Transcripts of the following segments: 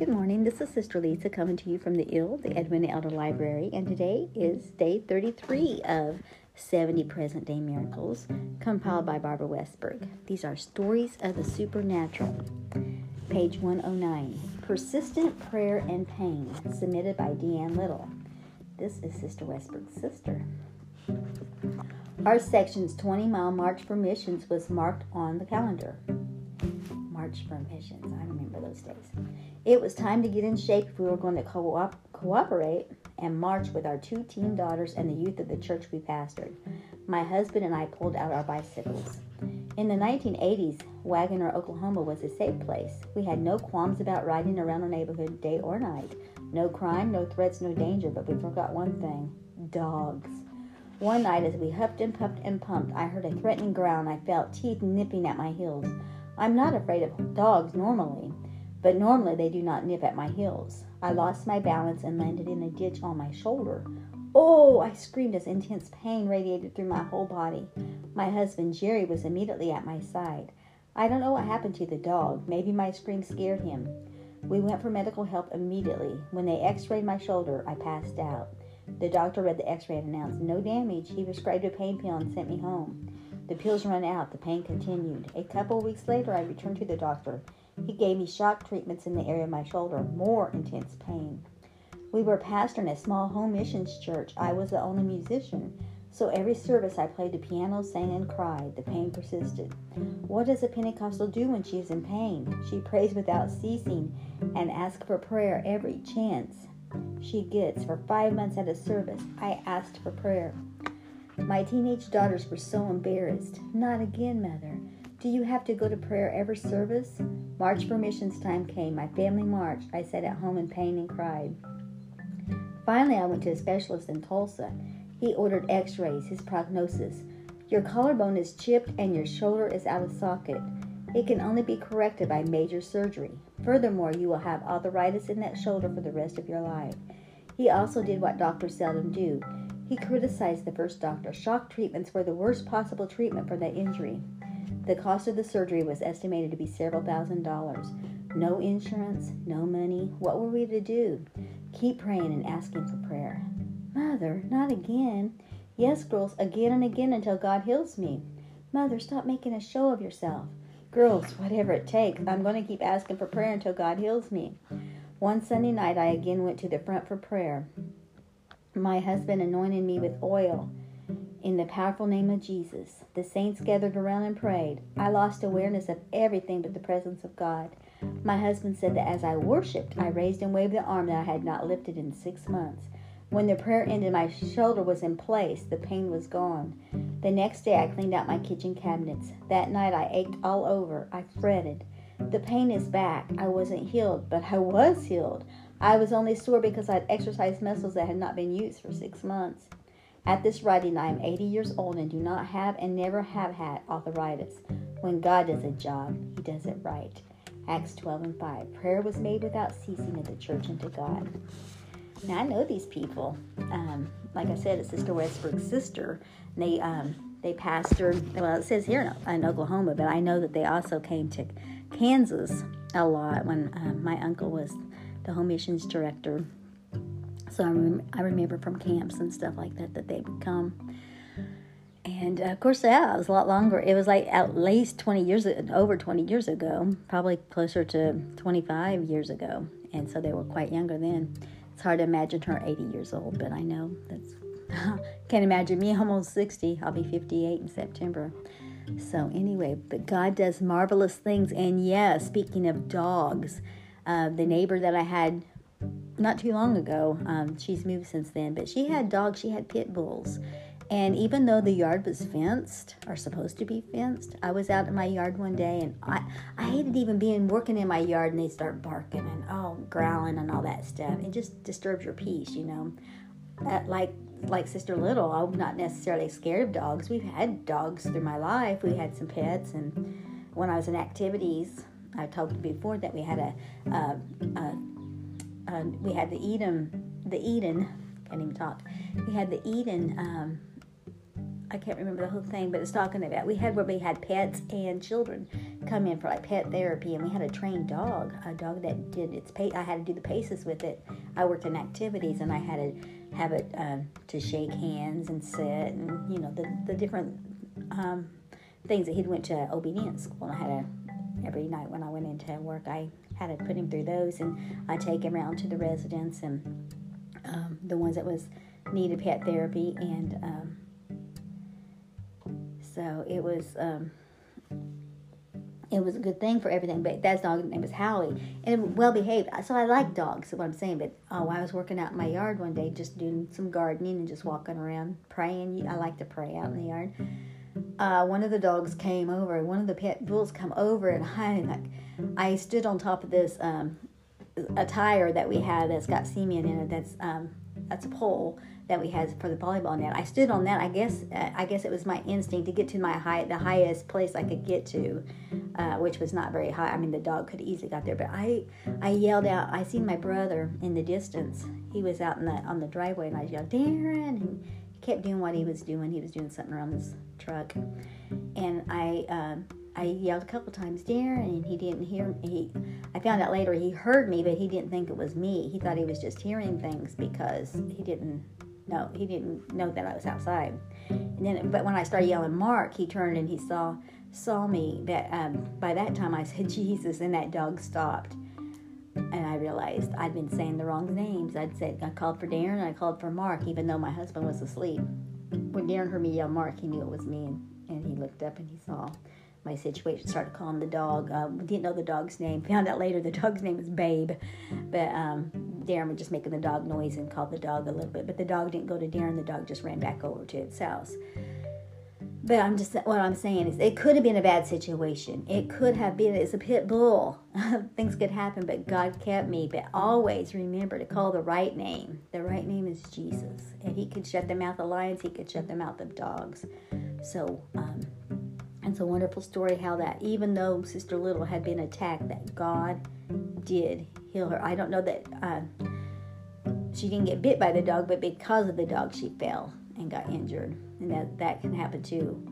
Good morning. This is Sister Lisa coming to you from the IL, the Edwina Elder Library, and today is day 33 of 70 Present Day Miracles, compiled by Barbara Westberg. These are Stories of the Supernatural. Page 109. Persistent Prayer and Pain, submitted by Deanne Little. This is Sister Westberg's sister. Our section's 20 mile march for missions was marked on the calendar. March for missions, I remember those days. It was time to get in shape if we were going to co- cooperate and march with our two teen daughters and the youth of the church we pastored. My husband and I pulled out our bicycles. In the 1980s, Wagoner, Oklahoma was a safe place. We had no qualms about riding around our neighborhood day or night. No crime, no threats, no danger, but we forgot one thing dogs. One night, as we huffed and puffed and pumped, I heard a threatening growl and I felt teeth nipping at my heels. I'm not afraid of dogs normally but normally they do not nip at my heels. I lost my balance and landed in a ditch on my shoulder. Oh, I screamed as intense pain radiated through my whole body. My husband, Jerry, was immediately at my side. I don't know what happened to the dog. Maybe my scream scared him. We went for medical help immediately. When they x rayed my shoulder, I passed out. The doctor read the x ray and announced no damage. He prescribed a pain pill and sent me home. The pills ran out. The pain continued. A couple weeks later, I returned to the doctor. He gave me shock treatments in the area of my shoulder, more intense pain. We were pastoring a small home missions church. I was the only musician, so every service I played the piano, sang, and cried. The pain persisted. What does a Pentecostal do when she is in pain? She prays without ceasing and asks for prayer every chance she gets. For five months at a service, I asked for prayer. My teenage daughters were so embarrassed. Not again, mother. Do you have to go to prayer every service? March for missions time came. My family marched. I sat at home in pain and cried. Finally, I went to a specialist in Tulsa. He ordered x rays, his prognosis. Your collarbone is chipped and your shoulder is out of socket. It can only be corrected by major surgery. Furthermore, you will have arthritis in that shoulder for the rest of your life. He also did what doctors seldom do. He criticized the first doctor. Shock treatments were the worst possible treatment for that injury. The cost of the surgery was estimated to be several thousand dollars. No insurance, no money. What were we to do? Keep praying and asking for prayer. Mother, not again. Yes, girls, again and again until God heals me. Mother, stop making a show of yourself. Girls, whatever it takes, I'm going to keep asking for prayer until God heals me. One Sunday night, I again went to the front for prayer. My husband anointed me with oil in the powerful name of Jesus. The saints gathered around and prayed. I lost awareness of everything but the presence of God. My husband said that as I worshiped, I raised and waved the arm that I had not lifted in six months. When the prayer ended, my shoulder was in place, the pain was gone. The next day, I cleaned out my kitchen cabinets. That night, I ached all over. I fretted. The pain is back. I wasn't healed, but I was healed. I was only sore because I had exercised muscles that had not been used for six months. At this writing, I am 80 years old and do not have and never have had arthritis. When God does a job, He does it right. Acts 12 and 5. Prayer was made without ceasing in the church and to God. Now, I know these people. Um, like I said, it's Sister Westberg's sister. They um, they pastored, well, it says here in, in, Oklahoma, but I know that they also came to Kansas a lot when um, my uncle was the home missions director so I, rem- I remember from camps and stuff like that that they would come. And uh, of course, yeah, it was a lot longer. It was like at least 20 years, over 20 years ago, probably closer to 25 years ago. And so they were quite younger then. It's hard to imagine her 80 years old, but I know that's, can't imagine me almost 60. I'll be 58 in September. So, anyway, but God does marvelous things. And yeah, speaking of dogs, uh, the neighbor that I had not too long ago. Um, she's moved since then, but she had dogs. She had pit bulls. And even though the yard was fenced, or supposed to be fenced, I was out in my yard one day and I, I hated even being working in my yard and they start barking and oh, growling and all that stuff. It just disturbs your peace, you know. That, like like Sister Little, I'm not necessarily scared of dogs. We've had dogs through my life. We had some pets, and when I was in activities, I you before that we had a, a, a uh, we had the Eden, the Eden, can't even talk. We had the Eden um, I can't remember the whole thing, but it's talking about we had where we had pets and children come in for like pet therapy, and we had a trained dog, a dog that did its pace. I had to do the paces with it. I worked in activities, and I had to have it um, to shake hands and sit, and you know the the different um, things that he went to obedience school. And I had to every night when I went into work, I had to put him through those, and I take him around to the residents and um, the ones that was needed pet therapy and. Um, so it was um, it was a good thing for everything. But that dog's name was Howie, and well behaved. So I like dogs. Is what I'm saying. But oh, I was working out in my yard one day, just doing some gardening and just walking around praying. I like to pray out in the yard. Uh, one of the dogs came over. One of the pet bulls come over, and I like I stood on top of this um, a tire that we had that's got cement in it. That's um, that's a pole that we had for the volleyball net. I stood on that. I guess uh, I guess it was my instinct to get to my high, the highest place I could get to, uh, which was not very high. I mean, the dog could easily got there, but I I yelled out. I seen my brother in the distance. He was out in the on the driveway, and I yelled, "Darren!" And he kept doing what he was doing. He was doing something around this truck, and I. Um, I yelled a couple times, Darren, and he didn't hear me. He, I found out later he heard me, but he didn't think it was me. He thought he was just hearing things because he didn't no, he didn't know that I was outside. And then, but when I started yelling Mark, he turned and he saw saw me. That um, by that time I said Jesus, and that dog stopped. And I realized I'd been saying the wrong names. I'd said I called for Darren and I called for Mark, even though my husband was asleep. When Darren heard me yell Mark, he knew it was me, and, he looked up and he saw my situation. Started calling the dog. Um, didn't know the dog's name. Found out later the dog's name was Babe, but um, Darren was just making the dog noise and called the dog a little bit, but the dog didn't go to Darren. The dog just ran back over to its house. But I'm just what I'm saying is it could have been a bad situation. It could have been it's a pit bull. Things could happen, but God kept me. But always remember to call the right name. The right name is Jesus, and He could shut the mouth of lions. He could shut the mouth of dogs. So um, it's a wonderful story how that even though Sister Little had been attacked, that God did heal her. I don't know that uh, she didn't get bit by the dog, but because of the dog, she fell and got injured, and that that can happen too.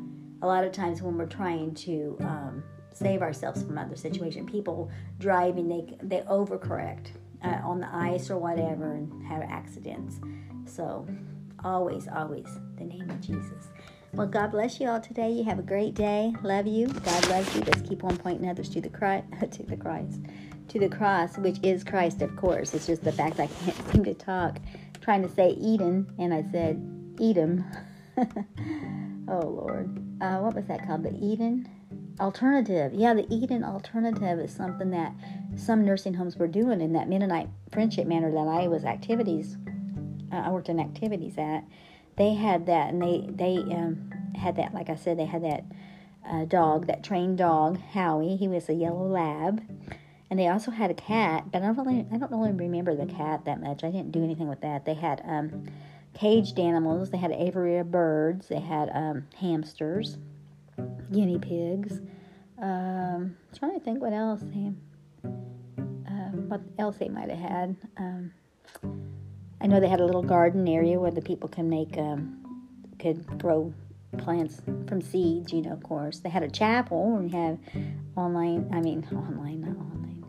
A lot of times when we're trying to um, save ourselves from other situation, people driving they they overcorrect uh, on the ice or whatever and have accidents. So always, always the name of Jesus. Well, God bless you all today. You have a great day. Love you. God loves you. Let's keep on pointing others to the Christ, to the Christ to the cross, which is Christ, of course. It's just the fact I can't seem to talk. I'm trying to say Eden, and I said Edom. oh Lord, uh, what was that called? The Eden alternative. Yeah, the Eden alternative is something that some nursing homes were doing in that Mennonite Friendship Manor that I was activities. Uh, I worked in activities at. They had that, and they they um, had that. Like I said, they had that uh, dog, that trained dog, Howie. He was a yellow lab and they also had a cat, but I don't really, I don't really remember the cat that much. I didn't do anything with that. They had um, caged animals. They had aviary birds. They had um, hamsters, guinea pigs. Um, trying to think what else they, uh, what else they might have had. Um, I know they had a little garden area where the people can make um, could grow plants from seeds. You know, of course, they had a chapel and have online. I mean, online, not online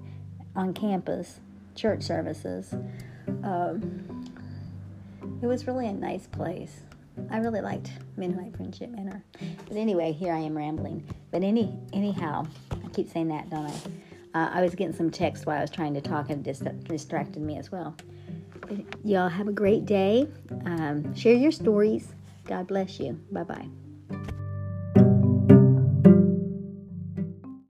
on campus, church services. Um, it was really a nice place. I really liked Mennonite Friendship Manor. But anyway, here I am rambling. But any anyhow, I keep saying that, don't I? Uh, I was getting some text while I was trying to talk and just distracted me as well. Y'all have a great day. Um, share your stories. God bless you. Bye bye.